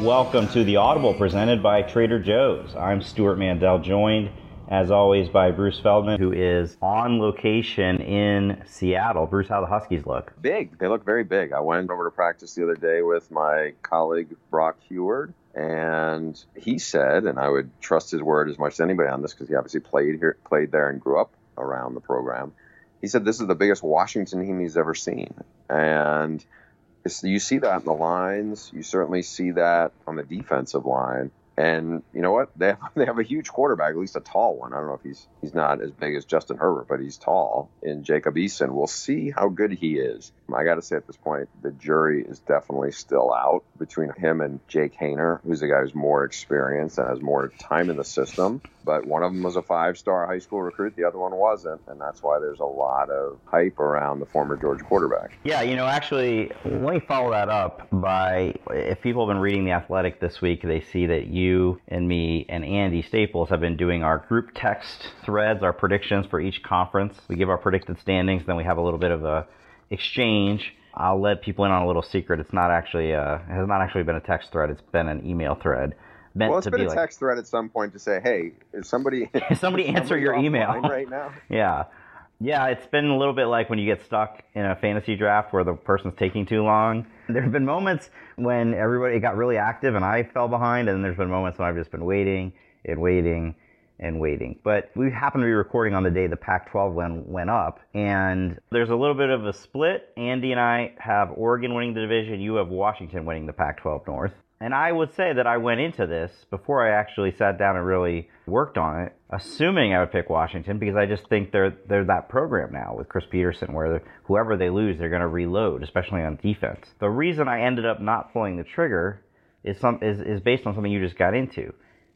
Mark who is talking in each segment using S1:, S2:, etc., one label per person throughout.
S1: Welcome to the Audible presented by Trader Joe's. I'm Stewart Mandel, joined as always by Bruce Feldman, who is on location in Seattle. Bruce, how the Huskies look?
S2: Big. They look very big. I went over to practice the other day with my colleague Brock Huard, and he said, and I would trust his word as much as anybody on this because he obviously played here, played there, and grew up around the program. He said this is the biggest Washington team he's ever seen, and you see that in the lines. You certainly see that on the defensive line. And you know what? They have, they have a huge quarterback, at least a tall one. I don't know if he's he's not as big as Justin Herbert, but he's tall. In Jacob Eason, we'll see how good he is. I got to say at this point, the jury is definitely still out between him and Jake Haener, who's the guy who's more experienced and has more time in the system. But one of them was a five-star high school recruit, the other one wasn't, and that's why there's a lot of hype around the former Georgia quarterback.
S1: Yeah, you know, actually, let me follow that up by if people have been reading the Athletic this week, they see that you and me and Andy Staples have been doing our group text threads, our predictions for each conference. We give our predicted standings, then we have a little bit of a exchange. I'll let people in on a little secret. It's not actually uh, it has not actually been a text thread. It's been an email thread.
S2: Meant well, it's been be a like, text thread at some point to say, "Hey, is somebody is
S1: somebody answer somebody your email
S2: right now?"
S1: yeah, yeah. It's been a little bit like when you get stuck in a fantasy draft where the person's taking too long. There have been moments when everybody got really active and I fell behind, and there's been moments when I've just been waiting and waiting and waiting. But we happen to be recording on the day the Pac 12 went, went up, and there's a little bit of a split. Andy and I have Oregon winning the division, you have Washington winning the Pac 12 North. And I would say that I went into this before I actually sat down and really worked on it, assuming I would pick Washington because I just think they're they're that program now with Chris Petersen, where whoever they lose, they're going to reload, especially on defense. The reason I ended up not pulling the trigger is some is, is based on something you just got into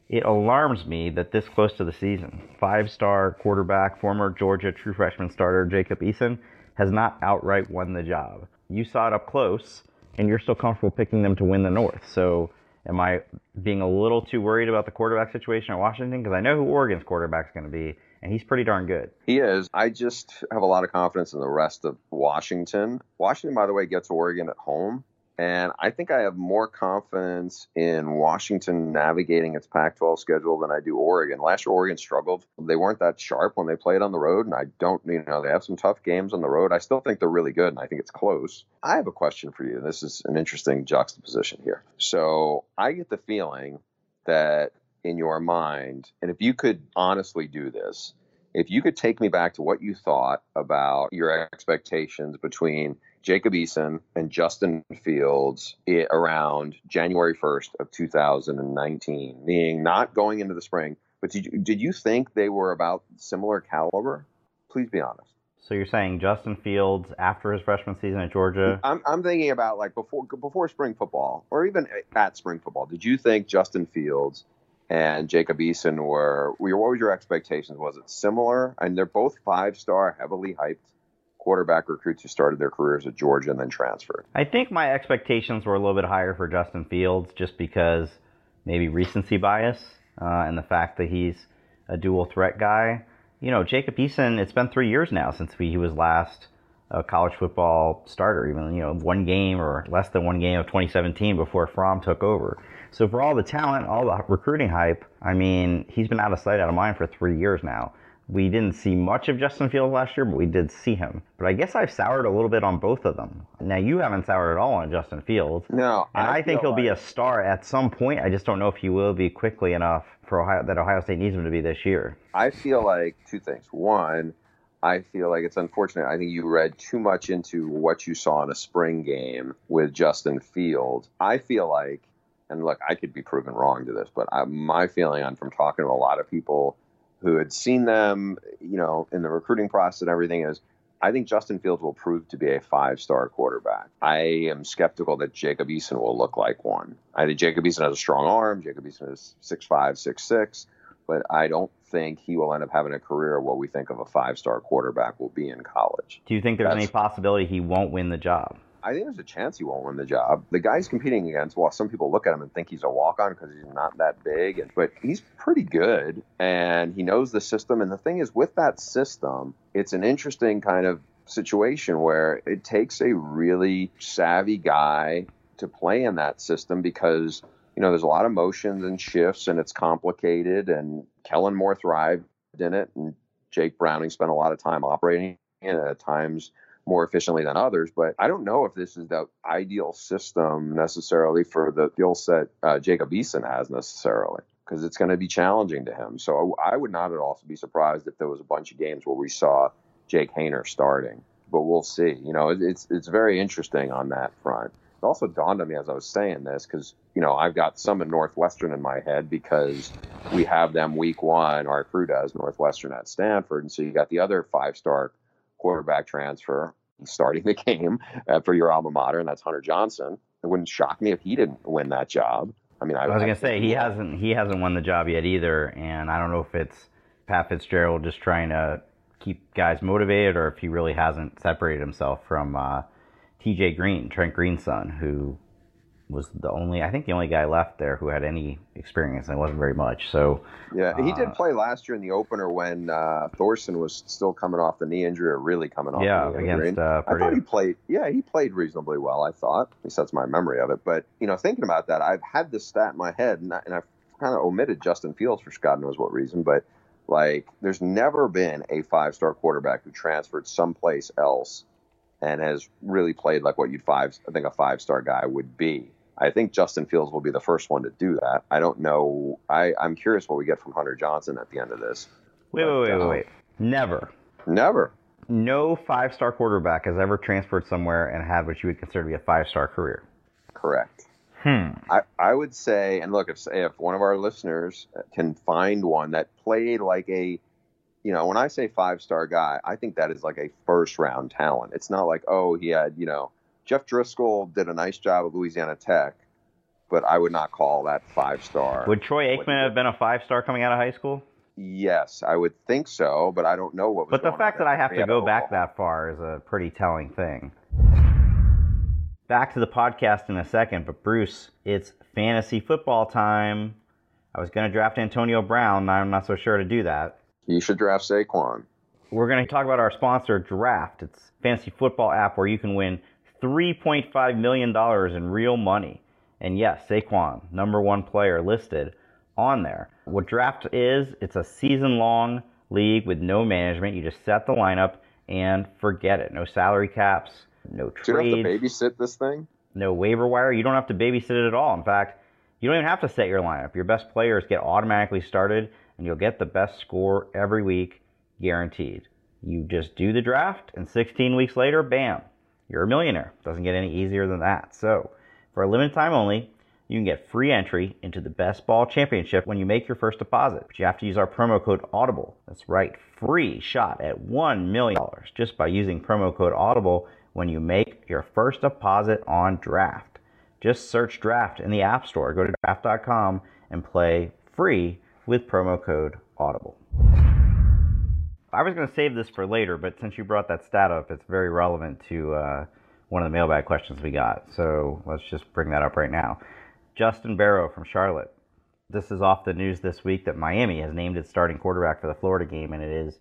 S1: it alarms me that this close to the season, five star quarterback, former Georgia true freshman starter Jacob Eason has not outright won the job. You saw it up close, and you're still comfortable picking them to win the North. So, am I being a little too worried about the quarterback situation at Washington? Because I know who Oregon's quarterback's going to be, and he's pretty darn good.
S2: He is. I just have a lot of confidence in the rest of Washington. Washington, by the way, gets Oregon at home. And I think I have more confidence in Washington navigating its Pac 12 schedule than I do Oregon. Last year, Oregon struggled. They weren't that sharp when they played on the road. And I don't, you know, they have some tough games on the road. I still think they're really good. And I think it's close. I have a question for you. This is an interesting juxtaposition here. So I get the feeling that in your mind, and if you could honestly do this, if you could take me back to what you thought about your expectations between Jacob Eason and Justin Fields around January 1st of 2019, meaning not going into the spring. But did you, did you think they were about similar caliber? Please be honest.
S1: So you're saying Justin Fields after his freshman season at Georgia?
S2: I'm, I'm thinking about like before before spring football or even at spring football. Did you think Justin Fields and Jacob Eason were? What was your expectations? Was it similar? And they're both five star, heavily hyped quarterback recruits who started their careers at Georgia and then transferred.
S1: I think my expectations were a little bit higher for Justin Fields just because maybe recency bias uh, and the fact that he's a dual threat guy. You know, Jacob Eason, it's been three years now since he was last a college football starter, even, you know, one game or less than one game of 2017 before Fromm took over. So for all the talent, all the recruiting hype, I mean, he's been out of sight, out of mind for three years now. We didn't see much of Justin Fields last year, but we did see him. But I guess I've soured a little bit on both of them. Now you haven't soured at all on Justin Fields.
S2: No,
S1: and I, I think he'll like... be a star at some point. I just don't know if he will be quickly enough for Ohio that Ohio State needs him to be this year.
S2: I feel like two things. One, I feel like it's unfortunate. I think you read too much into what you saw in a spring game with Justin Fields. I feel like, and look, I could be proven wrong to this, but I, my feeling on from talking to a lot of people who had seen them, you know, in the recruiting process and everything is I think Justin Fields will prove to be a five star quarterback. I am skeptical that Jacob Eason will look like one. I think Jacob Eason has a strong arm. Jacob Eason is six five, six six, but I don't think he will end up having a career of what we think of a five star quarterback will be in college.
S1: Do you think there's That's, any possibility he won't win the job?
S2: I think there's a chance he won't win the job. The guy's competing against, well, some people look at him and think he's a walk on because he's not that big, but he's pretty good and he knows the system. And the thing is, with that system, it's an interesting kind of situation where it takes a really savvy guy to play in that system because you know there's a lot of motions and shifts and it's complicated and Kellen Moore thrived in it and Jake Browning spent a lot of time operating in it at times more efficiently than others. But I don't know if this is the ideal system necessarily for the skill set uh, Jacob Eason has necessarily because it's going to be challenging to him. So I would not at all be surprised if there was a bunch of games where we saw Jake Haener starting, but we'll see. You know, it's it's very interesting on that front. It also dawned on me as I was saying this because you know I've got some in Northwestern in my head because we have them week one. Our crew does Northwestern at Stanford, and so you got the other five star quarterback transfer starting the game uh, for your alma mater, and that's Hunter Johnson. It wouldn't shock me if he didn't win that job. I mean, I,
S1: I was going to say he hasn't he hasn't won the job yet either, and I don't know if it's Pat Fitzgerald just trying to keep guys motivated, or if he really hasn't separated himself from uh, T.J. Green, Trent Green's son, who was the only I think the only guy left there who had any experience, and it wasn't very much. So
S2: yeah, he uh, did play last year in the opener when uh, Thorson was still coming off the knee injury, or really coming off.
S1: Yeah, the knee against uh,
S2: I thought he played. Yeah, he played reasonably well. I thought. At least that's my memory of it. But you know, thinking about that, I've had this stat in my head, and, I, and I've kind of omitted Justin Fields for God knows what reason, but. Like, there's never been a five star quarterback who transferred someplace else and has really played like what you'd five, I think a five star guy would be. I think Justin Fields will be the first one to do that. I don't know. I, I'm curious what we get from Hunter Johnson at the end of this.
S1: Wait, but, wait, wait, wait, wait. Never.
S2: Never.
S1: No five star quarterback has ever transferred somewhere and had what you would consider to be a five star career.
S2: Correct.
S1: Hmm.
S2: I, I would say, and look, if if one of our listeners can find one that played like a, you know, when I say five star guy, I think that is like a first round talent. It's not like oh he had you know Jeff Driskel did a nice job at Louisiana Tech, but I would not call that five star.
S1: Would Troy Aikman have been a five star coming out of high school?
S2: Yes, I would think so, but I don't know what.
S1: but the fact that I have to go back that far is a pretty telling thing. Back to the podcast in a second, but Bruce, it's fantasy football time. I was going to draft Antonio Brown. I'm not so sure to do that.
S2: You should draft Saquon.
S1: We're going to talk about our sponsor, Draft. It's fantasy football app where you can win $3.5 million in real money. And yes, Saquon, number one player listed on there. What draft is, it's a season long league with no management. You just set the lineup and forget it. No salary caps, no trades.
S2: Do you have to babysit this thing?
S1: No waiver wire. You don't have to babysit it at all. In fact, you don't even have to set your lineup. Your best players get automatically started, and you'll get the best score every week, guaranteed. You just do the draft, and 16 weeks later, bam, you're a millionaire. Doesn't get any easier than that. So, for a limited time only, you can get free entry into the Best Ball Championship when you make your first deposit. But you have to use our promo code AUDIBLE. That's right, free shot at $1 million just by using promo code AUDIBLE when you make your first deposit on draft. Just search draft in the App Store. Go to draft.com and play free with promo code AUDIBLE. I was going to save this for later, but since you brought that stat up, it's very relevant to uh, one of the mailbag questions we got. So let's just bring that up right now. Justin Barrow from Charlotte. This is off the news this week that Miami has named its starting quarterback for the Florida game, and it is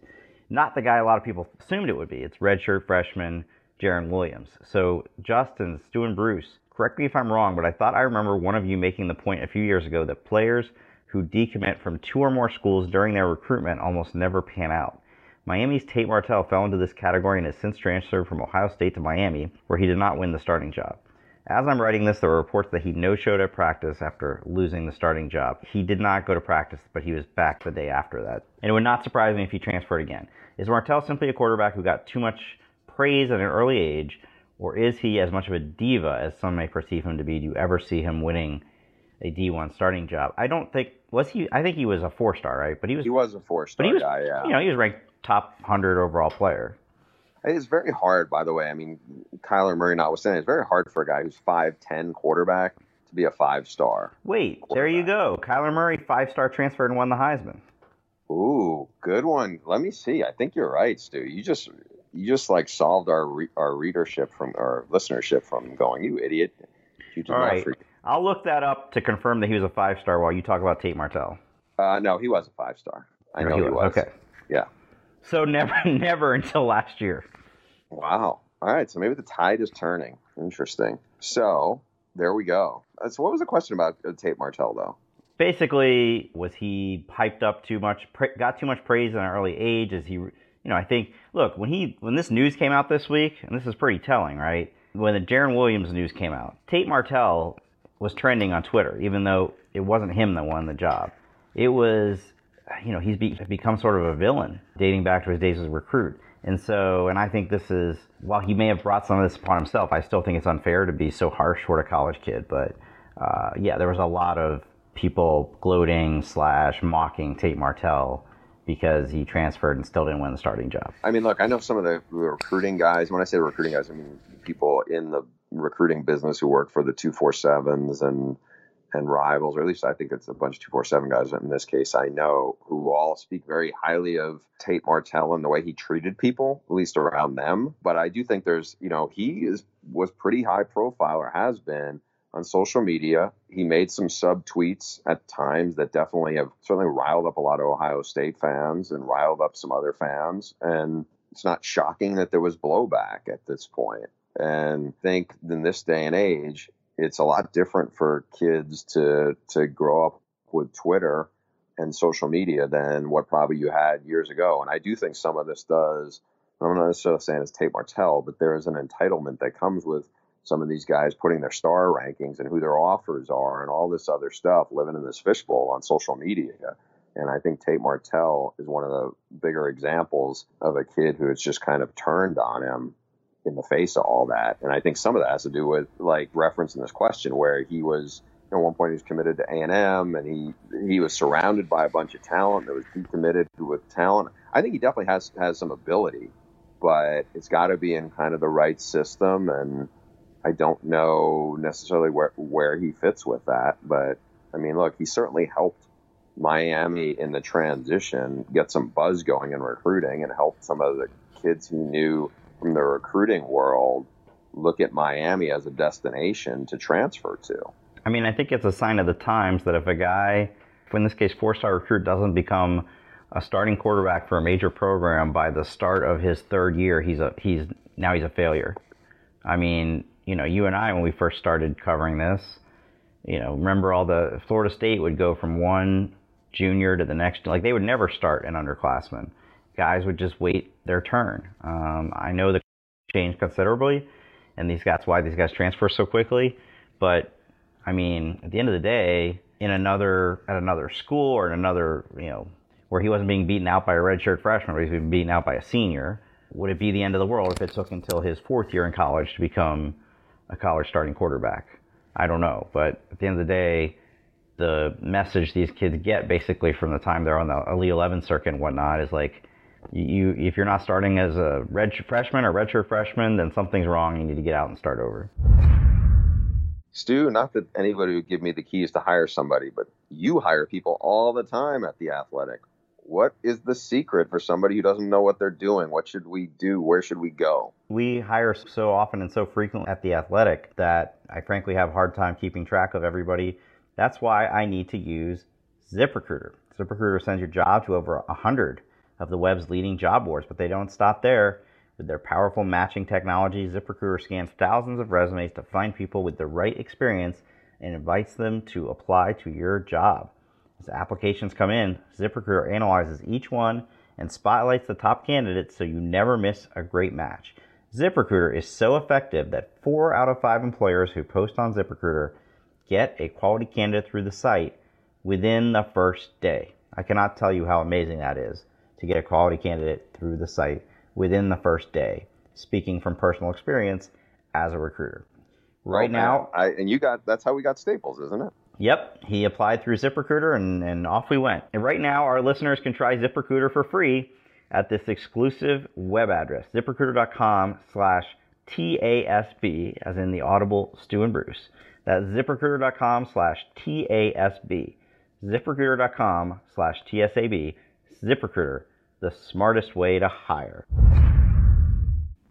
S1: not the guy a lot of people assumed it would be. It's redshirt freshman Jarren Williams. So, Justin, Stu, and Bruce, correct me if I'm wrong, but I thought I remember one of you making the point a few years ago that players who decommit from two or more schools during their recruitment almost never pan out. Miami's Tate Martell fell into this category and has since transferred from Ohio State to Miami, where he did not win the starting job. As I'm writing this, there are reports that he no showed at practice after losing the starting job. He did not go to practice, but he was back the day after that. And it would not surprise me if he transferred again. Is Martell simply a quarterback who got too much praise at an early age, or is he as much of a diva as some may perceive him to be? Do you ever see him winning a D1 starting job? I don't think was he. I think he was a four star, right? But he was
S2: he was a four star guy. Yeah,
S1: you know, he was ranked top hundred overall player.
S2: It's very hard, by the way. I mean, Kyler Murray notwithstanding, it's very hard for a guy who's five ten quarterback to be a five star.
S1: Wait, there you go. Kyler Murray, five star transfer and won the Heisman.
S2: Ooh, good one. Let me see. I think you're right, Stu. You just you just like solved our re- our readership from our listenership from going, you idiot. You
S1: All right. I'll look that up to confirm that he was a five star while you talk about Tate Martell.
S2: Uh, no, he was a five star. I know he, he was.
S1: Okay.
S2: Yeah.
S1: So never, never until last year.
S2: Wow. All right. So maybe the tide is turning. Interesting. So there we go. Uh, so what was the question about uh, Tate Martell though?
S1: Basically, was he hyped up too much? Got too much praise at an early age? Is he? You know, I think. Look, when he when this news came out this week, and this is pretty telling, right? When the Jarren Williams news came out, Tate Martell was trending on Twitter, even though it wasn't him that won the job. It was, you know, he's be, become sort of a villain dating back to his days as a recruit. And so, and I think this is, while he may have brought some of this upon himself, I still think it's unfair to be so harsh toward a college kid. But uh, yeah, there was a lot of people gloating slash mocking Tate Martell because he transferred and still didn't win the starting job.
S2: I mean, look, I know some of the recruiting guys. When I say recruiting guys, I mean people in the recruiting business who work for the 247s and and rivals, or at least I think it's a bunch of 247 guys in this case I know, who all speak very highly of Tate Martell and the way he treated people, at least around them. But I do think there's, you know, he is was pretty high profile or has been on social media. He made some sub tweets at times that definitely have certainly riled up a lot of Ohio State fans and riled up some other fans. And it's not shocking that there was blowback at this point. And think in this day and age, it's a lot different for kids to to grow up with Twitter and social media than what probably you had years ago. And I do think some of this does. I'm not necessarily saying it's Tate Martell, but there is an entitlement that comes with some of these guys putting their star rankings and who their offers are and all this other stuff living in this fishbowl on social media. And I think Tate Martell is one of the bigger examples of a kid who has just kind of turned on him in the face of all that. And I think some of that has to do with like reference in this question where he was at one point he was committed to A and M and he he was surrounded by a bunch of talent that was decommitted with talent. I think he definitely has has some ability, but it's got to be in kind of the right system and I don't know necessarily where where he fits with that, but I mean, look, he certainly helped Miami in the transition get some buzz going in recruiting and helped some of the kids he knew from the recruiting world look at Miami as a destination to transfer to.
S1: I mean, I think it's a sign of the times that if a guy, in this case, four-star recruit, doesn't become a starting quarterback for a major program by the start of his third year, he's a he's now he's a failure. I mean, you know, you and I when we first started covering this, you know, remember all the Florida State would go from one junior to the next, like they would never start an underclassman guys would just wait their turn. Um, I know the changed considerably, and these that's why these guys transfer so quickly. But I mean, at the end of the day, in another at another school or in another, you know, where he wasn't being beaten out by a redshirt freshman, or he's being beaten out by a senior, would it be the end of the world if it took until his fourth year in college to become a college starting quarterback? I don't know, but at the end of the day, the message these kids get basically from the time they're on the Elite 11 circuit and whatnot is like, you if you're not starting as a red freshman or redshirt freshman, then something's wrong. You need to get out and start over.
S2: Stu, not that anybody would give me the keys to hire somebody, but you hire people all the time at the Athletic. what is the secret for somebody who doesn't know what they're doing? What should we do? Where should we go?
S1: We hire so often and so frequently at the Athletic that I frankly have a hard time keeping track of everybody. That's why I need to use ZipRecruiter. ZipRecruiter sends your job to over 100 of the web's leading job boards, but they don't stop there. With their powerful matching technology, ZipRecruiter scans thousands of resumes to find people with the right experience and invites them to apply to your job. As applications come in, ZipRecruiter analyzes each one and spotlights the top candidates so you never miss a great match. ZipRecruiter is so effective that four out of five employers who post on ZipRecruiter get a quality candidate through the site within the first day. I cannot tell you how amazing that is to get a quality candidate through the site within the first day, speaking from personal experience as a recruiter. Right
S2: Oh,
S1: now.
S2: I, and you got that's how we got Staples, isn't it?
S1: Yep, he applied through ZipRecruiter and, and off we went. And right now, our listeners can try ZipRecruiter for free at this exclusive web address, ziprecruiter.com slash TASB, as in the audible Stu and Bruce. That's ziprecruiter.com slash TASB. ZipRecruiter.com slash TSAB. ZipRecruiter, the smartest way to hire.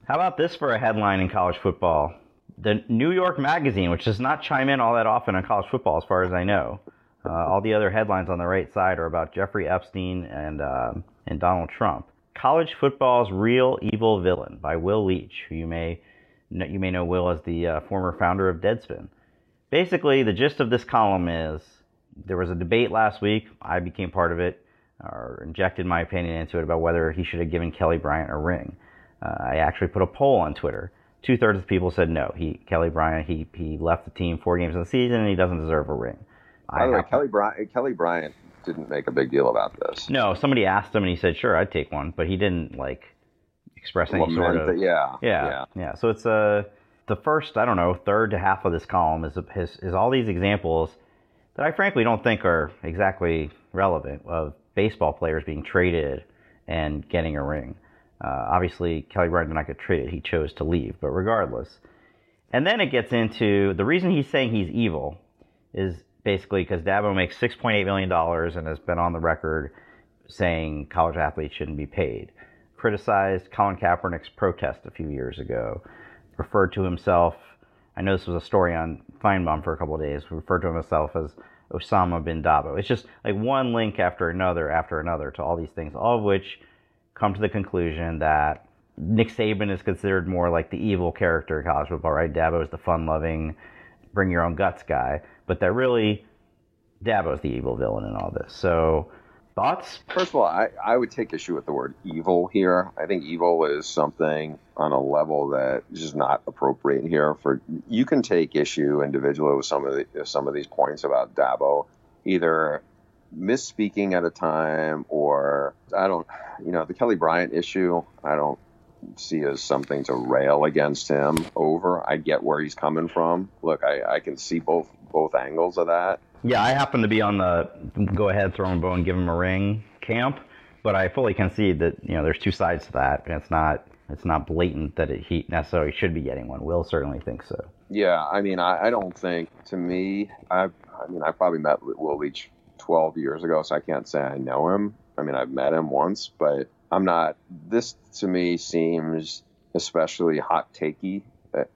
S1: How about this for a headline in college football? The New York Magazine, which does not chime in all that often on college football, as far as I know. Uh, all the other headlines on the right side are about Jeffrey Epstein and um and Donald Trump. College football's real evil villain by Will Leitch, who you may you may know Will as the uh, former founder of Deadspin. Basically, the gist of this column is there was a debate last week. I became part of it, or injected my opinion into it about whether he should have given Kelly Bryant a ring. Uh, I actually put a poll on Twitter. Two thirds of the people said no. He Kelly Bryant he he left the team four games in the season and he doesn't deserve a ring.
S2: By the way, Kelly Bryant, Kelly Bryant didn't make a big deal about this.
S1: no, somebody asked him and he said sure I'd take one, but he didn't like express any sort of
S2: that- yeah,
S1: yeah, yeah. So it's uh, the first, I don't know, third to half of this column is, is, is all these examples that I frankly don't think are exactly relevant of baseball players being traded and getting a ring. Uh, obviously, Kelly Bryant did not get traded. He chose to leave, but regardless. And then it gets into the reason he's saying he's evil is basically because Dabo makes $6.8 million and has been on the record saying college athletes shouldn't be paid. Criticized Colin Kaepernick's protest a few years ago. Referred to himself, I know this was a story on Finebaum for a couple of days, referred to himself as Osama bin Dabo. It's just like one link after another after another to all these things, all of which come to the conclusion that Nick Saban is considered more like the evil character in college football, right? Dabo is the fun-loving, bring your own guts guy, but that really Dabo is the evil villain in all this. So, thoughts?
S2: First of all, I, I would take issue with the word evil here. I think evil is something on a level that is just not appropriate here. For you can take issue individually with some of the, some of these points about Dabo, either misspeaking at a time or I don't, you know, the Kelly Bryant issue. I don't see as something to rail against him over. I get where he's coming from. Look, I, I can see both both angles of that.
S1: Yeah, I happen to be on the go ahead, throw him a bone, give him a ring camp, but I fully concede that you know there's two sides to that, and it's not it's not blatant that it, he necessarily should be getting one. Will certainly thinks so.
S2: Yeah, I mean, I, I don't think to me, I, I mean, I probably met Will Leitch 12 years ago, so I can't say I know him. I mean, I've met him once, but I'm not. This to me seems especially hot takey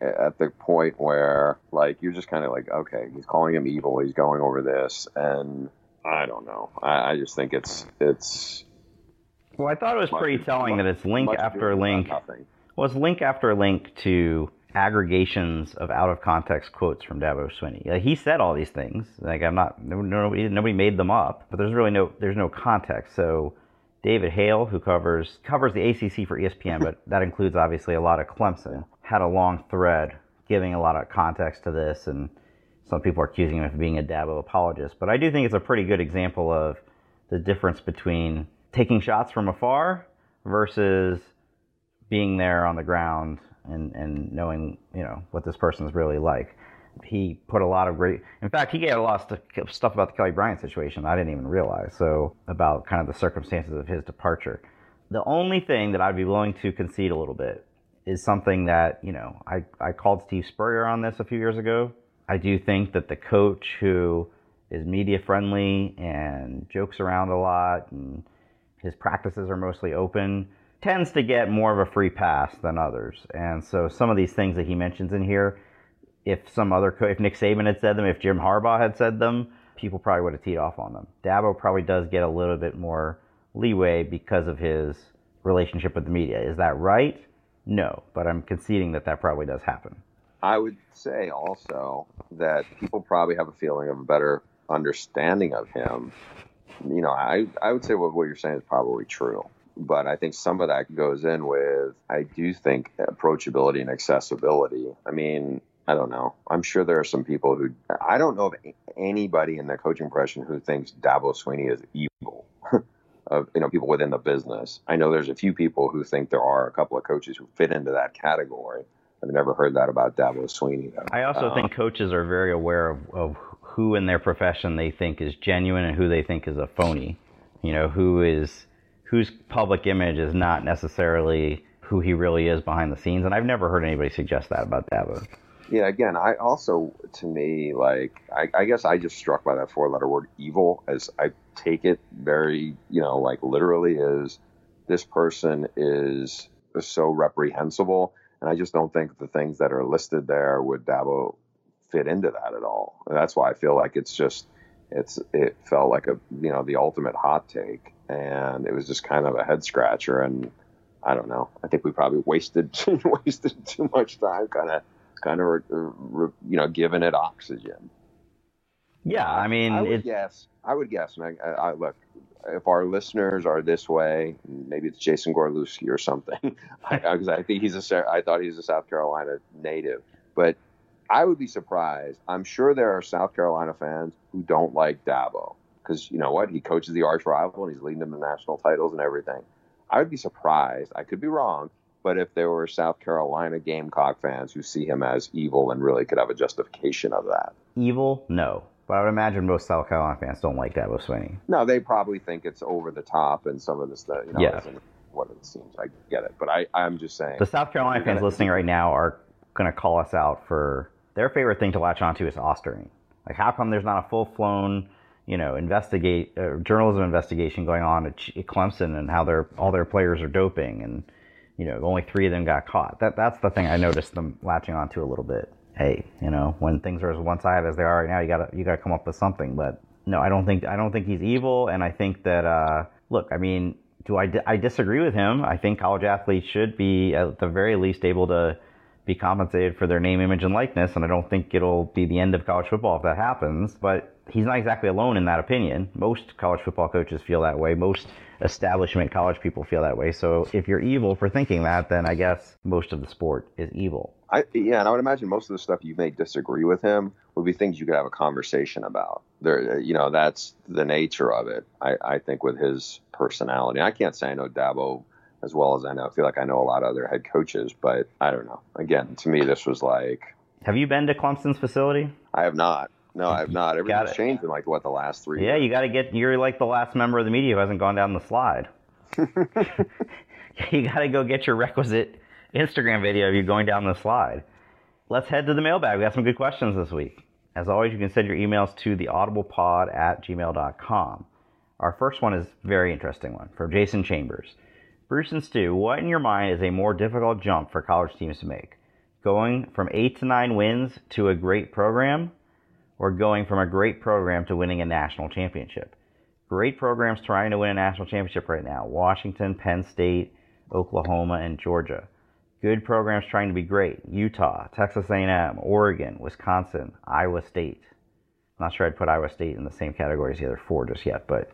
S2: at, the point where, like, you're just kind of like, okay, he's calling him evil, he's going over this, and I don't know. I, I just think it's it's
S1: Well, I thought it was
S2: much-
S1: pretty telling that it's link after link. Well, it's link after link to aggregations of out of context quotes from Dabo Swinney. Like, he said all these things. Like I'm not nobody nobody made them up, but there's really no there's no context. So David Hale, who covers covers the ACC for ESPN, but that includes obviously a lot of Clemson, had a long thread giving a lot of context to this, and some people are accusing him of being a Dabo apologist. But I do think it's a pretty good example of the difference between taking shots from afar versus being there on the ground and, and knowing you know what this person's really like. He put a lot of great. In fact, he gave a lot of stuff about the Kelly Bryant situation I didn't even realize. So about kind of the circumstances of his departure. The only thing that I'd be willing to concede a little bit is something that you know I I called Steve Spurrier on this a few years ago. I do think that the coach who is media friendly and jokes around a lot and his practices are mostly open, tends to get more of a free pass than others. And so some of these things that he mentions in here, if some other co- if Nick Saban had said them, if Jim Harbaugh had said them, people probably would have teed off on them. Dabo probably does get a little bit more leeway because of his relationship with the media. Is that right? No, but I'm conceding that that probably does happen.
S2: I would say also that people probably have a feeling of a better understanding of him. You know, I, I would say what, what you're saying is probably true, but I think some of that goes in with, I do think approachability and accessibility. I mean, I don't know. I'm sure there are some people who, I don't know of anybody in the coaching profession who thinks Dabo Swinney is evil. Of you know people within the business. I know there's a few people who think there are a couple of coaches who fit into that category. I've never heard that about Dabo Swinney. Though.
S1: I also uh, think coaches are very aware of, of who in their profession they think is genuine and who they think is a phony. You know, who is whose public image is not necessarily who he really is behind the scenes. And I've never heard anybody suggest that about Dabo.
S2: Yeah, again, I also, to me, like, I, I guess I just struck by that four letter word evil as I take it very, you know, like literally is this person is so reprehensible. And I just don't think the things that are listed there would Dabo fit into that at all. And that's why I feel like it's just, it's, it felt like a, you know, the ultimate hot take. And it was just kind of a head scratcher. And I don't know. I think we probably wasted, wasted too much time kind of kind of, uh, you know, giving it oxygen.
S1: Yeah, I mean,
S2: I would guess. I would guess. And I, I, look, if our listeners are this way, maybe it's Jason Gorlewski or something, because I, I, think he's a. I thought he's a South Carolina native, but I would be surprised. I'm sure there are South Carolina fans who don't like Dabo because you know what? He coaches the arch rival and he's leading them to national titles and everything. I would be surprised. I could be wrong, but if there were South Carolina Gamecock fans who see him as evil and really could have a justification of that.
S1: Evil? No. But I would imagine most South Carolina fans don't like Dabo Swinney.
S2: No, they probably think it's over the top and some of the stuff, you know, yeah. what it seems. I get it. But I, I'm just saying.
S1: The South Carolina fans listening right now are going to call us out for their favorite thing to latch onto is Ostarine. Like, how come there's not a full flown, you know, investigate uh, journalism investigation going on at, at Clemson and how their all their players are doping and you know, only three of them got caught. That that's the thing I noticed them latching onto a little bit. Hey, you know, when things are as one sided as they are right now, you gotta you gotta come up with something. But no, I don't think I don't think he's evil, and I think that uh, look, I mean, do I I disagree with him? I think college athletes should be at the very least able to be compensated for their name, image, and likeness, and I don't think it'll be the end of college football if that happens. But he's not exactly alone in that opinion. Most college football coaches feel that way. Most establishment college people feel that way. So if you're evil for thinking that, then I guess most of the sport is evil.
S2: I, yeah, and I would imagine most of the stuff you may disagree with him would be things you could have a conversation about. There, you know, that's the nature of it. I, I think with his personality, I can't say I know Dabo as well as I know. I feel like I know a lot of other head coaches, but I don't know. Again, to me, this was like.
S1: Have you been to Clemson's facility?
S2: I have not. No, I have not. Everything's changed in like what the last three.
S1: Yeah,
S2: years.
S1: you got to get. You're like the last member of the media who hasn't gone down the slide. you got to go get your requisite Instagram video of you going down the slide. Let's head to the mailbag. We got some good questions this week. As always, you can send your emails to theaudiblepod at gmail.com. Our first one is a very interesting one from Jason Chambers. Bruce and Stu, what in your mind is a more difficult jump for college teams to make? Going from eight to nine wins to a great program, or going from a great program to winning a national championship. Great programs trying to win a national championship right now Washington, Penn State, Oklahoma, and Georgia. Good programs trying to be great Utah, Texas A&M, Oregon, Wisconsin, Iowa State. I'm not sure I'd put Iowa State in the same category as the other four just yet, but.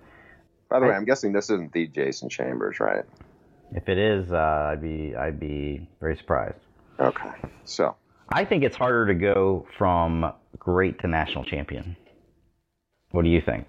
S2: By the I, way, I'm guessing this isn't the Jason Chambers, right?
S1: If it is, uh, I'd be I'd be very surprised.
S2: Okay, so
S1: I think it's harder to go from great to national champion. What do you think?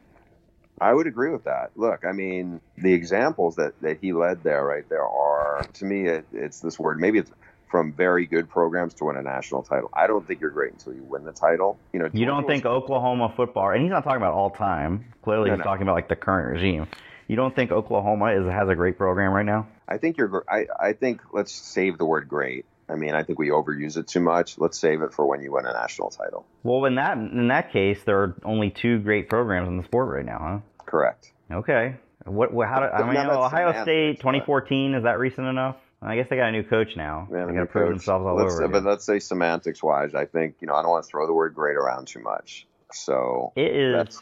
S2: I would agree with that. Look, I mean, the examples that, that he led there, right there, are to me, it, it's this word. Maybe it's from very good programs to win a national title. I don't think you're great until you win the title. You know,
S1: you don't think Oklahoma football, and he's not talking about all time. Clearly, no, he's no. talking about like the current regime. You don't think Oklahoma is has a great program right now?
S2: I think you're. I, I think let's save the word great. I mean, I think we overuse it too much. Let's save it for when you win a national title.
S1: Well, in that in that case, there are only two great programs in the sport right now, huh?
S2: Correct.
S1: Okay. What? what how? Do, I mean, Ohio State 2014 is that recent enough? I guess they got a new coach now.
S2: Yeah,
S1: they got to prove
S2: coach.
S1: themselves all
S2: let's,
S1: over.
S2: But let's say semantics wise, I think you know I don't want to throw the word great around too much. So
S1: It is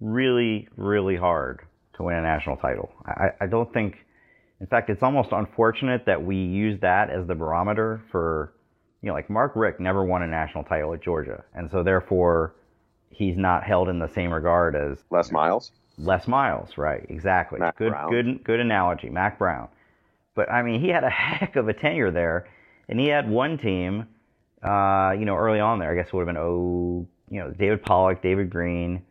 S1: really, really hard to win a national title. I, I don't think, in fact, it's almost unfortunate that we use that as the barometer for, you know, like Mark Richt never won a national title at Georgia. And so therefore, he's not held in the same regard as
S2: Les Miles.
S1: Les Miles, right? Exactly.
S2: Mac
S1: good,
S2: Brown.
S1: good, good analogy. Mack Brown. But I mean, he had a heck of a tenure there, and he had one team. Uh, you know, early on there, I guess it would have been oh, you know, David Pollack, David Green.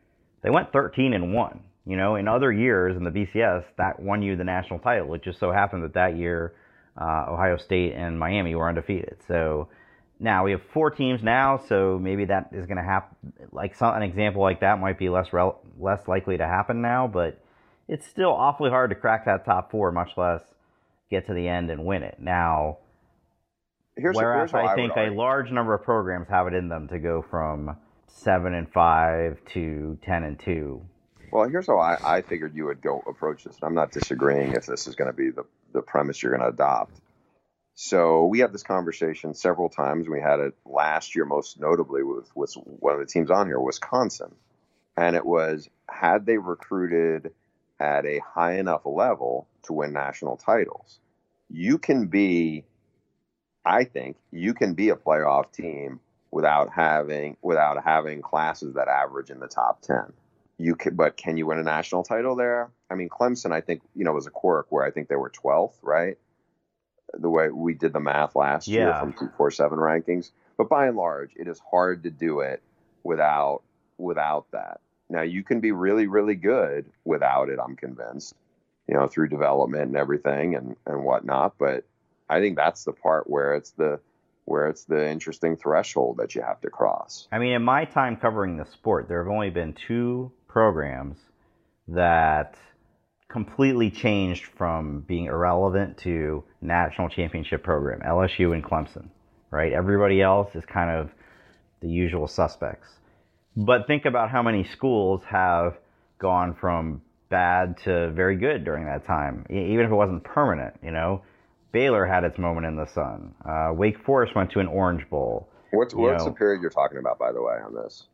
S1: They went 13 and one. You know, in other years in the BCS, that won you the national title. It just so happened that that year, uh, Ohio State and Miami were undefeated. So now we have four teams now, so maybe that is going to happen. Like some, an example like that might be less rel- less likely to happen now, but it's still awfully hard to crack that top four, much less get to the end and win it. Now,
S2: Here's,
S1: whereas
S2: here's how
S1: I think a large number of programs have it in them to go from seven and five to ten and two.
S2: Well, here's how I, I figured you would go approach this. I'm not disagreeing if this is going to be the, the premise you're going to adopt. So we had this conversation several times. We had it last year, most notably with, with one of the teams on here, Wisconsin. And it was had they recruited at a high enough level to win national titles, you can be, I think, you can be a playoff team without having without having classes that average in the top ten you can, but can you win a national title there? I mean, Clemson, I think you know was a quirk where I think they were 12th, right? The way we did the math last year
S1: Yeah.
S2: from two four seven rankings, but by and large, it is hard to do it without without that. Now you can be really really good without it. I'm convinced, you know, through development and everything and and whatnot. But I think that's the part where it's the where it's the interesting threshold that you have to cross.
S1: I mean, in my time covering the sport, there have only been two programs that completely changed from being irrelevant to national championship program LSU and Clemson, right? Everybody else is kind of the usual suspects. But think about how many schools have gone from bad to very good during that time, even if it wasn't permanent, you know. Baylor had its moment in the sun. Uh, Wake Forest went to an Orange Bowl.
S2: What's what's
S1: know.
S2: the period you're talking about, by the way, on this?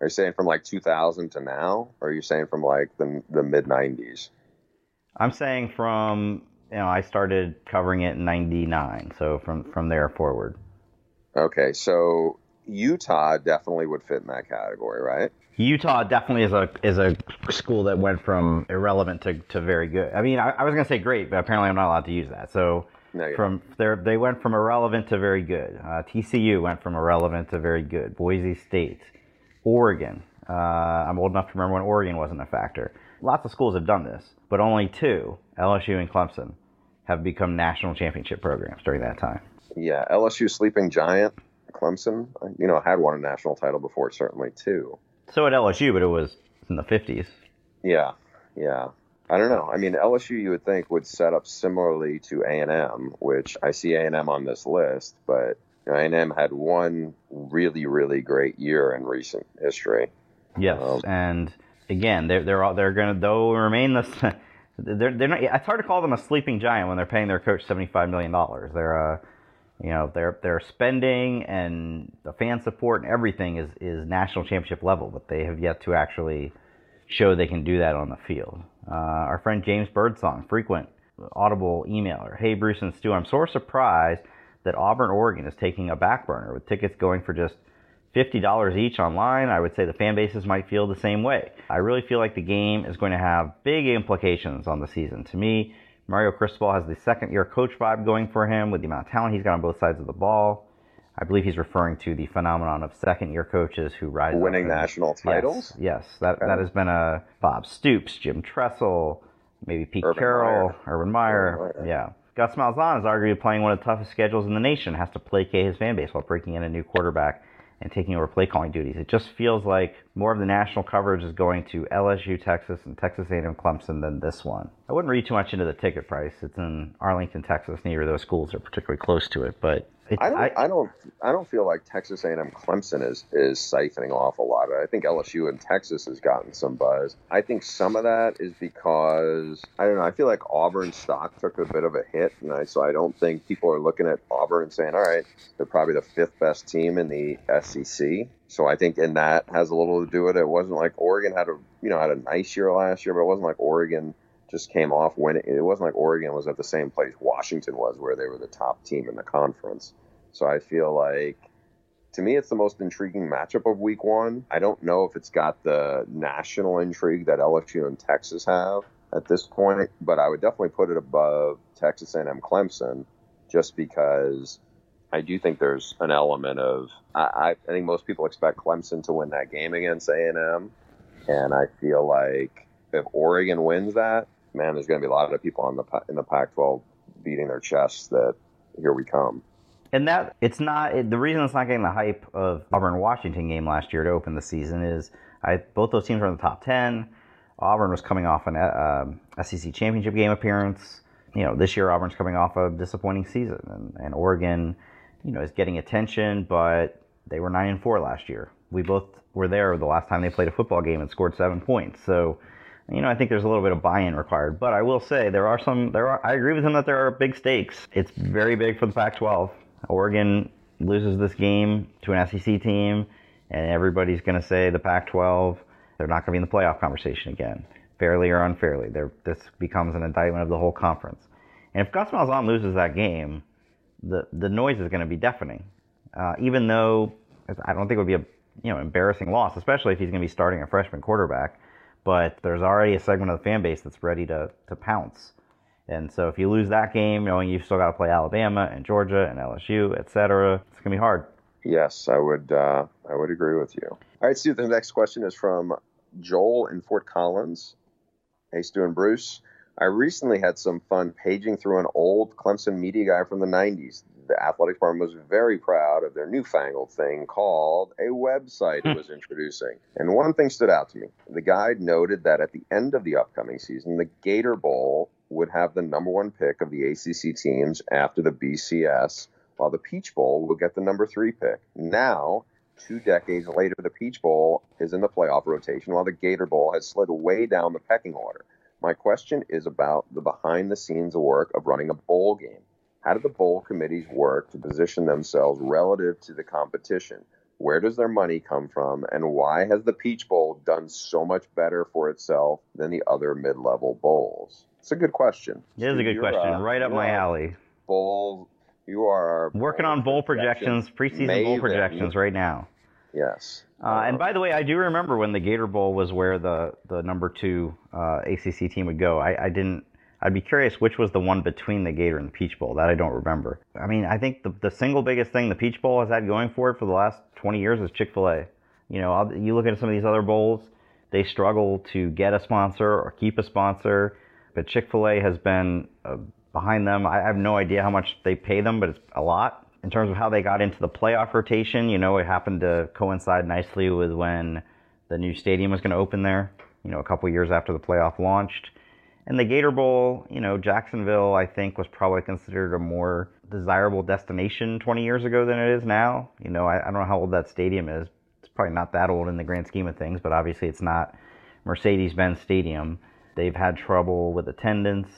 S2: Are you saying from like 2000 to now, or are you saying from like the the mid 90s?
S1: I'm saying from you know I started covering it in '99, so from from there forward.
S2: Okay, so Utah definitely would fit in that category, right?
S1: Utah definitely is a is a school that went from irrelevant to, to very good. I mean, I, I was gonna say great, but apparently I'm not allowed to use that. So
S2: No,
S1: from there, they went from irrelevant to very good. Uh, TCU went from irrelevant to very good. Boise State, Oregon. Uh, I'm old enough to remember when Oregon wasn't a factor. Lots of schools have done this, but only two, LSU and Clemson, have become national championship programs during that time.
S2: Yeah, LSU sleeping giant, Clemson, you know, had won a national title before, certainly too.
S1: So at LSU, but it was in the 50s.
S2: Yeah, yeah. I don't know. I mean, LSU you would think would set up similarly to A and M, which I see A and M on this list, but A and M had one really, really great year in recent history.
S1: Yes,
S2: Um,
S1: and again, they're they're all, they're going to though remain the they're they're not. It's hard to call them a sleeping giant when they're paying their coach seventy five million dollars. They're uh, you know, their their spending and the fan support and everything is is national championship level, but they have yet to actually show they can do that on the field. Uh, our friend James Birdsong, frequent Audible emailer. Hey Bruce and Stu, I'm so surprised that Auburn, Oregon is taking a back burner with tickets going for just $50 each online. I would say the fan bases might feel the same way. I really feel like the game is going to have big implications on the season. To me, Mario Cristobal has the second year coach vibe going for him with the amount of talent he's got on both sides of the ball. I believe he's referring to the phenomenon of second year coaches who rise up
S2: Winning
S1: and-
S2: national titles?
S1: Yes, yes. That that has been a Bob Stoops, Jim Tressel, maybe Pete
S2: Urban
S1: Carroll,
S2: Meyer.
S1: Urban Meyer.
S2: Urban Meyer.
S1: Yeah. Gus Malzahn is arguably playing one of the toughest schedules in the nation, has to placate his fan base while breaking in a new quarterback and taking over play calling duties. It just feels like more of the national coverage is going to LSU, Texas, and Texas A&M Clemson than this one. I wouldn't read too much into the ticket price. It's in Arlington, Texas. Neither of those schools are particularly close to it, but
S2: I don't, I, I, don't, I don't feel like Texas A&M Clemson is is siphoning off a lot. I think LSU and Texas has gotten some buzz. I think some of that is because I don't know. I feel like Auburn stock took a bit of a hit, and I, so I don't think people are looking at Auburn and saying, "All right, they're probably the fifth best team in the SEC." So I think, and that has a little to do with it. It wasn't like Oregon had a you know had a nice year last year, but it wasn't like Oregon just came off winning. It wasn't like Oregon was at the same place Washington was, where they were the top team in the conference. So I feel like, to me, it's the most intriguing matchup of Week One. I don't know if it's got the national intrigue that LSU and Texas have at this point, but I would definitely put it above Texas A&M Clemson, just because I do think there's an element of I, I think most people expect Clemson to win that game against A&M, and I feel like if Oregon wins that, man, there's going to be a lot of people on the in the Pac-12 beating their chests that here we come.
S1: And that it's not it, the reason it's not getting the hype of Auburn Washington game last year to open the season is I both those teams were in the top ten. Auburn was coming off an uh, um, SEC championship game appearance. You know, this year Auburn's coming off a disappointing season, and, and Oregon, you know, is getting attention, but they were nine and four last year. We both were there the last time they played a football game and scored seven points. So you know, I think there's a little bit of buy-in required. But I will say there are some. There are. I agree with him that there are big stakes. It's very big for the Pac-12. Oregon loses this game to an SEC team, and everybody's going to say the Pac-12 they're not going to be in the playoff conversation again, fairly or unfairly. They're, this becomes an indictment of the whole conference. And if Gus Malzahn loses that game, the the noise is going to be deafening. Uh, even though I don't think it would be a you know embarrassing loss, especially if he's going to be starting a freshman quarterback but there's already a segment of the fan base that's ready to, to pounce. And so if you lose that game, knowing you've still got to play Alabama and Georgia and LSU, et cetera, it's gonna be hard.
S2: Yes, I would. Uh, I would agree with you. All right, Stu. The next question is from Joel in Fort Collins. Hey, Stu and Bruce. I recently had some fun paging through an old Clemson media guy from the 90s the athletic department was very proud of their newfangled thing called a website it hmm. was introducing. And one thing stood out to me. The guide noted that at the end of the upcoming season, the Gator Bowl would have the number one pick of the ACC teams after the BCS, while the Peach Bowl would get the number three pick. Now, two decades later, the Peach Bowl is in the playoff rotation, while the Gator Bowl has slid way down the pecking order. My question is about the behind the scenes work of running a bowl game. How do the bowl committees work to position themselves relative to the competition? Where does their money come from? And why has the Peach Bowl done so much better for itself than the other mid level bowls? It's a good question.
S1: It is a good question. Uh, right up my alley.
S2: Bowl. You are
S1: working on bowl projections, projections preseason bowl projections right now.
S2: Yes.
S1: Uh, and by the way, I do remember when the Gator Bowl was where the, the number two uh, ACC team would go. I, I didn't I'd be curious which was the one between the Gator and the Peach Bowl. That I don't remember. I mean, I think the, the single biggest thing the Peach Bowl has had going for it for the last 20 years is Chick fil A. You know, you look at some of these other bowls, they struggle to get a sponsor or keep a sponsor, but Chick fil A has been uh, behind them. I have no idea how much they pay them, but it's a lot. In terms of how they got into the playoff rotation, you know, it happened to coincide nicely with when the new stadium was going to open there, you know, a couple years after the playoff launched and the Gator Bowl, you know, Jacksonville, I think, was probably considered a more desirable destination 20 years ago than it is now. You know, I, I don't know how old that stadium is. It's probably not that old in the grand scheme of things, but obviously it's not Mercedes Benz Stadium. They've had trouble with attendance.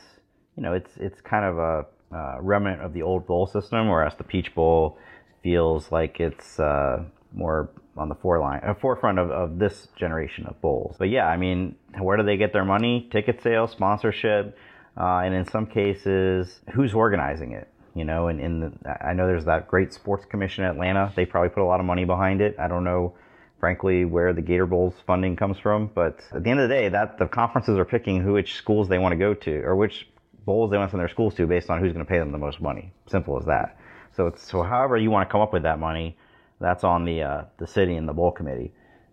S1: You know, it's it's kind of a uh, remnant of the old bowl system, whereas the Peach Bowl feels like it's uh, more on the foreline, uh, forefront of, of this generation of bowls. But yeah, I mean, where do they get their money? Ticket sales, sponsorship, uh, and in some cases, who's organizing it? You know, and in the, I know there's that great sports commission in Atlanta. They probably put a lot of money behind it. I don't know, frankly, where the Gator Bowl's funding comes from, but at the end of the day, that the conferences are picking who which schools they want to go to or which bowls they want to send their schools to based on who's going to pay them the most money. Simple as that. So so however you want to come up with that money that's on the uh, the city and the bowl committee.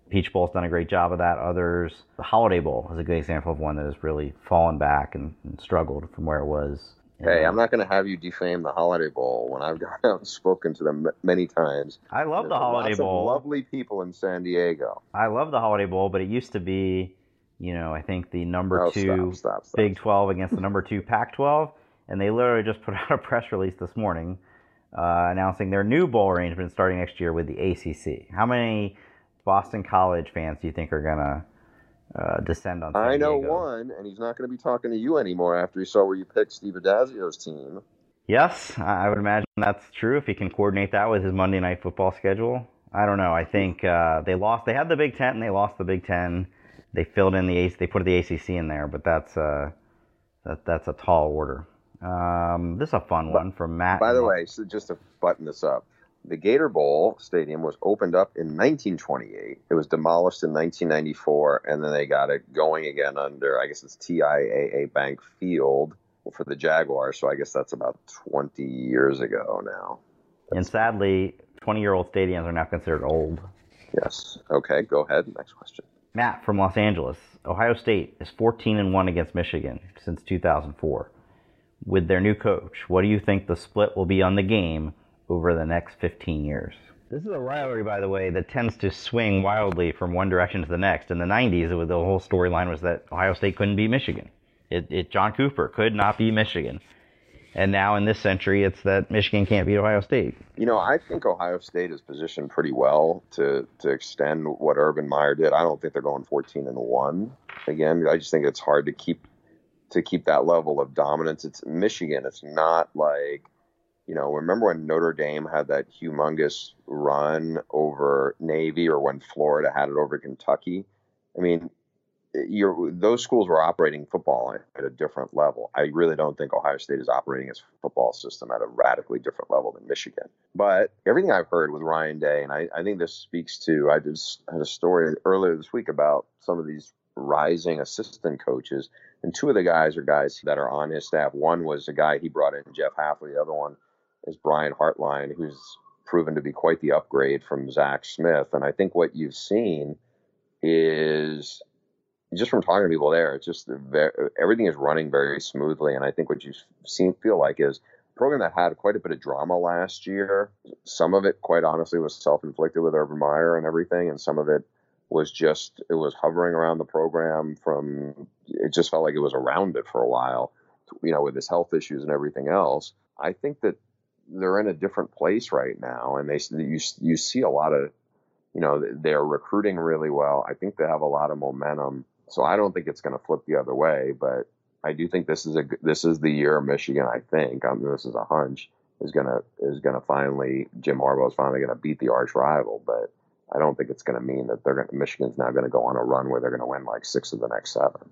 S1: Peach Bowl's done a great job of that. Others, the Holiday Bowl is a good example of one that has really fallen back and, and struggled from where it was.
S2: Hey, I'm not going to have you defame the Holiday Bowl when I've gone out and spoken to them many times.
S1: I love There's the Holiday Bowl.
S2: lovely people in San Diego.
S1: I love the Holiday Bowl, but it used to be, you know, I think the number oh, two stop, stop, stop. Big 12 against the number two Pac 12, and they literally just put out a press release this morning uh, announcing their new bowl arrangement starting next year with the ACC. How many Boston College fans do you think are gonna uh, descend on? San
S2: I know
S1: Diego?
S2: one, and he's not going to be talking to you anymore after he saw where you picked Steve Addazio's team.
S1: Yes, I would imagine that's true if he can coordinate that with his Monday night football schedule. I don't know. I think uh, they lost. They had the Big Ten, and they lost the Big Ten. They filled in the AC, they put the ACC in there, but that's uh, that, that's a tall order. Um, this is a fun one from Matt.
S2: By the way, so just to button this up, the Gator Bowl Stadium was opened up in 1928. It was demolished in 1994, and then they got it going again under, I guess it's TIAA Bank Field for the Jaguars. So I guess that's about 20 years ago now.
S1: and sadly, 20-year-old stadiums are now considered old.
S2: Yes. Okay, go ahead. Next question.
S1: Matt from Los Angeles. Ohio State is 14 and 1 against Michigan since 2004. With their new coach, what do you think the split will be on the game over the next 15 years? This is a rivalry, by the way, that tends to swing wildly from one direction to the next. In the 90s, it was, the whole storyline was that Ohio State couldn't beat Michigan. It, it John Cooper could not beat Michigan. And now in this century, it's that Michigan can't beat Ohio State.
S2: You know, I think Ohio State is positioned pretty well to to extend what Urban Meyer did. I don't think they're going 14 and one again. I just think it's hard to keep to keep that level of dominance. It's Michigan. It's not like you know. Remember when Notre Dame had that humongous run over Navy, or when Florida had it over Kentucky? I mean, you're, those schools were operating football at a different level. I really don't think Ohio State is operating its football system at a radically different level than Michigan. But everything I've heard with Ryan Day, and I, I think this speaks to, I just had a story earlier this week about some of these rising assistant coaches, and two of the guys are guys that are on his staff. One was a guy he brought in, Jeff Hafley. The other one is Brian Hartline, who's proven to be quite the upgrade from Zach Smith. And I think what you've seen is just from talking to people there, it's just very, everything is running very smoothly. And I think what you seem feel like is a program that had quite a bit of drama last year. Some of it, quite honestly, was self inflicted with Urban Meyer and everything, and some of it was just it was hovering around the program from it just felt like it was around it for a while, you know, with his health issues and everything else. I think that they're in a different place right now, and they you you see a lot of you know they're recruiting really well. I think they have a lot of momentum. So I don't think it's going to flip the other way, but I do think this is a this is the year Michigan. I think I mean, this is a hunch is gonna is gonna finally Jim Harbaugh is finally going to beat the arch rival, but I don't think it's going to mean that they're going Michigan's now going to go on a run where they're going to win like six of the next seven.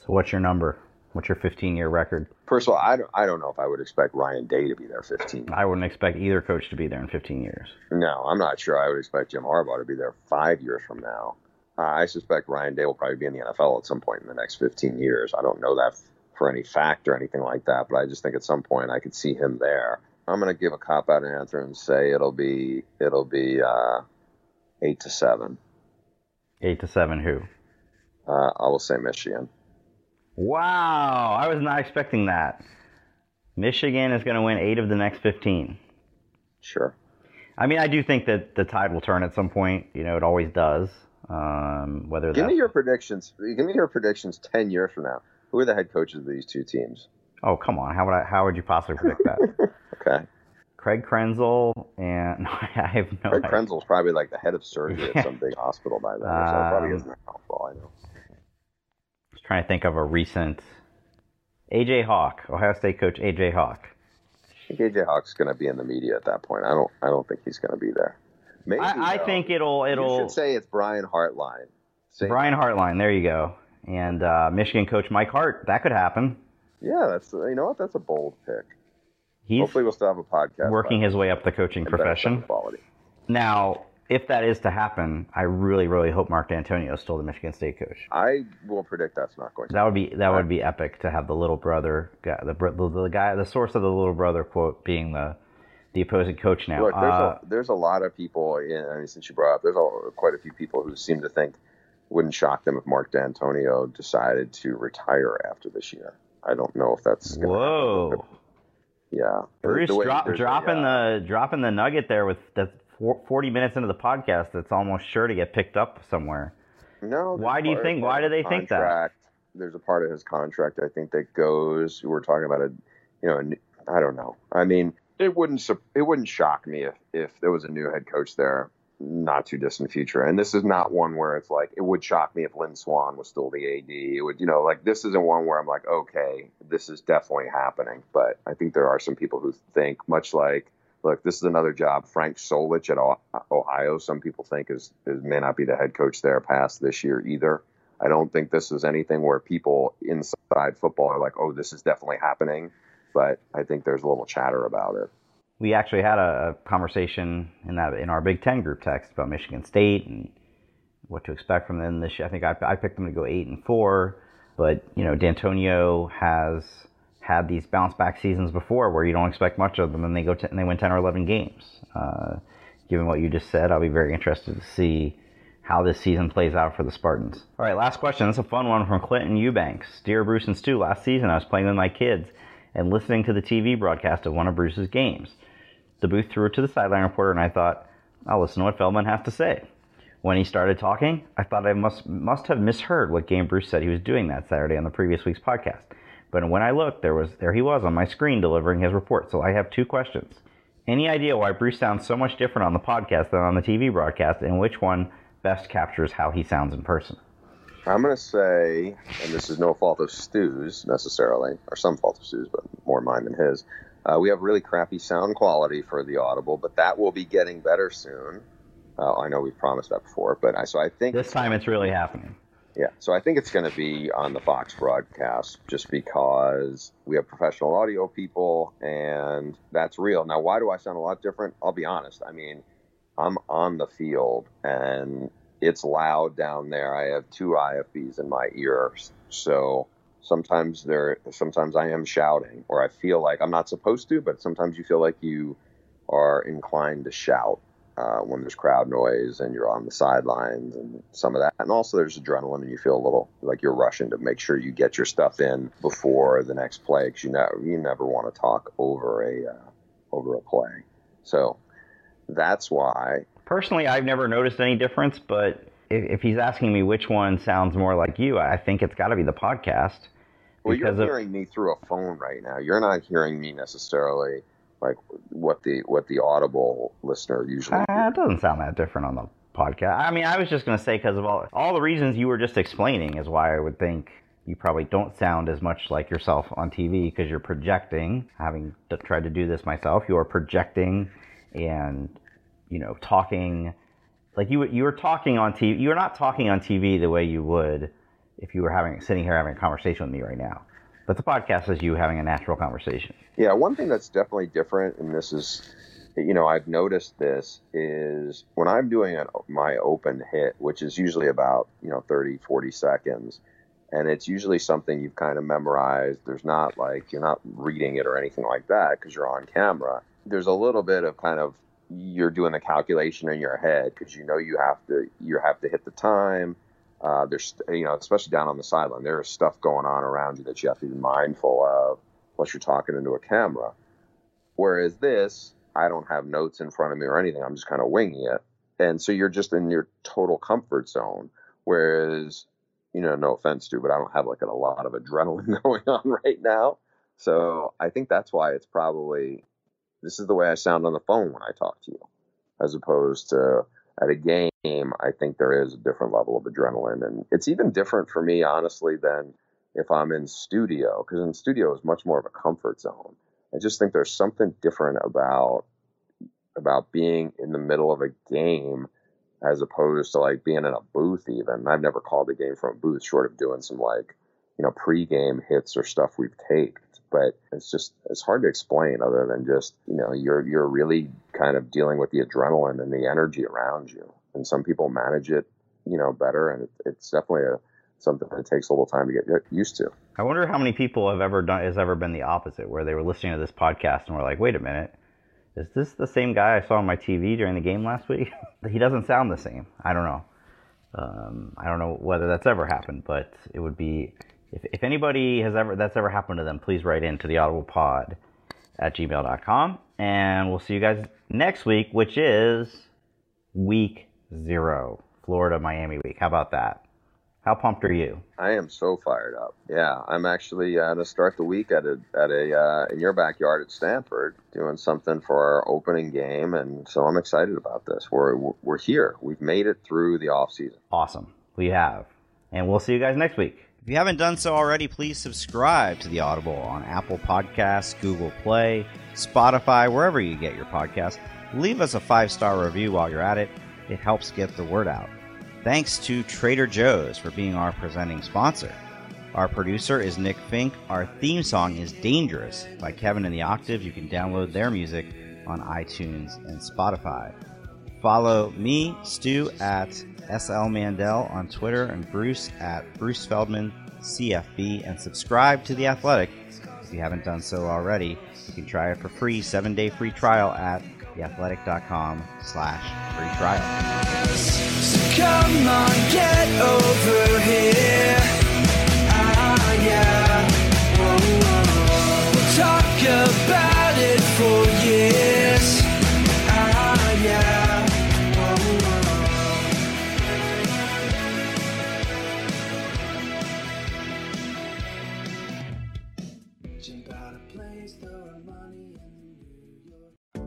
S1: So what's your number? What's your 15 year record?
S2: First of all, I don't, I don't know if I would expect Ryan Day to be there 15.
S1: I wouldn't expect either coach to be there in 15 years.
S2: No, I'm not sure. I would expect Jim Harbaugh to be there five years from now. Uh, I suspect Ryan Day will probably be in the NFL at some point in the next 15 years. I don't know that for any fact or anything like that, but I just think at some point I could see him there. I'm going to give a cop out answer and say it'll be it'll be uh, eight to seven.
S1: Eight to seven, who?
S2: Uh, I will say Michigan.
S1: Wow, I was not expecting that. Michigan is going to win eight of the next 15.
S2: Sure.
S1: I mean, I do think that the tide will turn at some point. You know, it always does. Um, whether
S2: give me your predictions. Give me your predictions ten years from now. Who are the head coaches of these two teams?
S1: Oh come on! How would I? How would you possibly predict that?
S2: okay.
S1: Craig Krenzel and I have no.
S2: Craig
S1: idea.
S2: Krenzel's probably like the head of surgery at some big hospital by then. so probably
S1: Um,
S2: isn't helpful. I know.
S1: I was trying to think of a recent. AJ Hawk, Ohio State coach AJ Hawk.
S2: I think AJ Hawk's going to be in the media at that point. I don't. I don't think he's going to be there. Maybe.
S1: I, I
S2: though.
S1: think it'll it'll You
S2: should say it's Brian Hartline. Say,
S1: Brian Hartline. There you go. And uh, Michigan coach Mike Hart. That could happen.
S2: Yeah, that's you know what? That's a bold pick.
S1: He's
S2: Hopefully, we'll still have a podcast.
S1: working his way up the coaching
S2: then. And better
S1: profession.
S2: Quality.
S1: Now, if that is to happen, I really, really hope Mark Dantonio is still the Michigan State coach.
S2: I will predict that's not going to.
S1: That would be that would be epic to have the little brother guy, the the, the guy, the source of the little brother quote being the the opposing coach now.
S2: Look, there's
S1: Uh,
S2: a there's a lot of people. In, I mean, since you brought up, there's a, quite a few people who seem to think wouldn't shock them if Mark Dantonio decided to retire after this year. I don't know if that's
S1: whoa,
S2: happen. Yeah,
S1: Bruce,
S2: The way-
S1: drop,
S2: there's a,
S1: dropping
S2: uh,
S1: the dropping the nugget there with the four- forty minutes into the podcast. That's almost sure to get picked up somewhere.
S2: No.
S1: Why do you think- why do they think that?
S2: There's a part of his contract I think that goes. We're talking about a, you know, an- I don't know. I mean, it wouldn't it wouldn't shock me if if there was a new head coach there not too distant future. And this is not one where it's like it would shock me if Lynn Swann was still the AD. It would, you know, like this isn't one where I'm like, okay, this is definitely happening. But I think there are some people who think, much like, look, this is another job. Frank Solich at Ohio, some people think is, is may not be the head coach there past this year either. I don't think this is anything where people inside football are like, oh, this is definitely happening. But I think there's a little chatter about it
S1: we actually had a, conversation in that in our Big Ten group text about Michigan State and what to expect from them this year. I think I, I picked them to go eight and four, but you know Dantonio has had these bounce back seasons before where you don't expect much of them and they go t- and they win ten or eleven games. Uh, given what you just said, I'll be very interested to see how this season plays out for the Spartans. All right, last question. This is a fun one from Clinton Eubanks. Dear Bruce and Stu, last season I was playing with my kids and listening to the TV broadcast of one of Bruce's games. The booth threw it to the sideline reporter, and I thought, I'll listen to what Feldman has to say. When he started talking, I thought I must must have misheard what game Bruce said he was doing that Saturday on the previous week's podcast. But when I looked, there was there he was on my screen delivering his report. So I have two questions. Any idea why Bruce sounds so much different on the podcast than on the TV broadcast, and which one best captures how he sounds in person?
S2: I'm going to say, and this is no fault of Stu's necessarily, or some fault of Stu's, but more mine than his. Uh, we have really crappy sound quality for the Audible, but that will be getting better soon. Uh, I know we've promised that before, but I, so I think
S1: this time it's really happening.
S2: Yeah, so I think it's going to be on the Fox broadcast just because we have professional audio people and that's real. Now, why do I sound a lot different? I'll be honest. I mean, I'm on the field and it's loud down there. I have two IFBs in my ears, so sometimes there sometimes I am shouting or I feel like I'm not supposed to, but sometimes you feel like you are inclined to shout uh, when there's crowd noise and you're on the sidelines and some of that. And also there's adrenaline and you feel a little like you're rushing to make sure you get your stuff in before the next play because you never you never want to talk over a uh, over a play. So that's why.
S1: Personally, I've never noticed any difference, but if, if he's asking me which one sounds more like you, I think it's got to be the podcast
S2: well, you're hearing me through a phone right now. You're not hearing me necessarily like what the what the audible listener usually.
S1: Uh, it doesn't sound that different on the podcast. I mean, I was just going to say because of all all the reasons you were just explaining is why I would think you probably don't sound as much like yourself on TV because you're projecting. Having tried to do this myself, you are projecting and you know talking like you you were talking on TV. You're not talking on TV the way you would if you were having sitting here having a conversation with me right now. But the podcast is you having a natural conversation.
S2: Yeah, one thing that's definitely different, and this is, you know, I've noticed this is when I'm doing an, my open hit, which is usually about, you know, 30, 40 seconds, and it's usually something you've kind of memorized. There's not like, you're not reading it or anything like that because you're on camera. There's a little bit of kind of, you're doing the calculation in your head because you know you have to, you have to hit the time uh, there's, you know, especially down on the sideline, there is stuff going on around you that you have to be mindful of, plus you're talking into a camera. Whereas this, I don't have notes in front of me or anything. I'm just kind of winging it. And so you're just in your total comfort zone. Whereas, you know, no offense to, but I don't have like a lot of adrenaline going on right now. So I think that's why it's probably this is the way I sound on the phone when I talk to you, as opposed to at a game, I think there is a different level of adrenaline. And it's even different for me, honestly, than if I'm in studio, because in studio is much more of a comfort zone. I just think there's something different about about being in the middle of a game as opposed to like being in a booth even. I've never called a game from a booth short of doing some like, you know, pregame hits or stuff we've taped but it's just it's hard to explain other than just you know you're you're really kind of dealing with the adrenaline and the energy around you. And some people manage it you know better and it, it's definitely a something that takes a little time to get used to.
S1: I wonder how many people have ever done has ever been the opposite where they were listening to this podcast and were like wait a minute is this the same guy i saw on my tv during the game last week? He doesn't sound the same. I don't know. Um, i don't know whether that's ever happened but it would be if, if anybody has ever that's ever happened to them, please write in to the audible pod at gmail.com. And we'll see you guys next week, which is week zero, Florida Miami week. How about that?
S3: How pumped are you?
S2: I am so fired up. Yeah, I'm actually uh, going to start the week at a at a uh, in your backyard at Stanford, doing something for our opening game, and so I'm excited about this. We're we're here. We've made it through the off season.
S3: Awesome, we have, and we'll see you guys next week.
S1: If you haven't done so already, please subscribe to the Audible on Apple Podcasts, Google Play, Spotify, wherever you get your podcasts. Leave us a five star review while you're at it. It helps get the word out. Thanks to Trader Joe's for being our presenting sponsor. Our producer is Nick Fink. Our theme song is Dangerous by Kevin and the Octave. You can download their music on iTunes and Spotify. Follow me, Stu, at SL Mandel on Twitter and Bruce at Bruce Feldman CFB and subscribe to The Athletic if you haven't done so already. You can try it for free, seven day free trial at theathletic.com slash free trial.
S4: So Come on, get over here.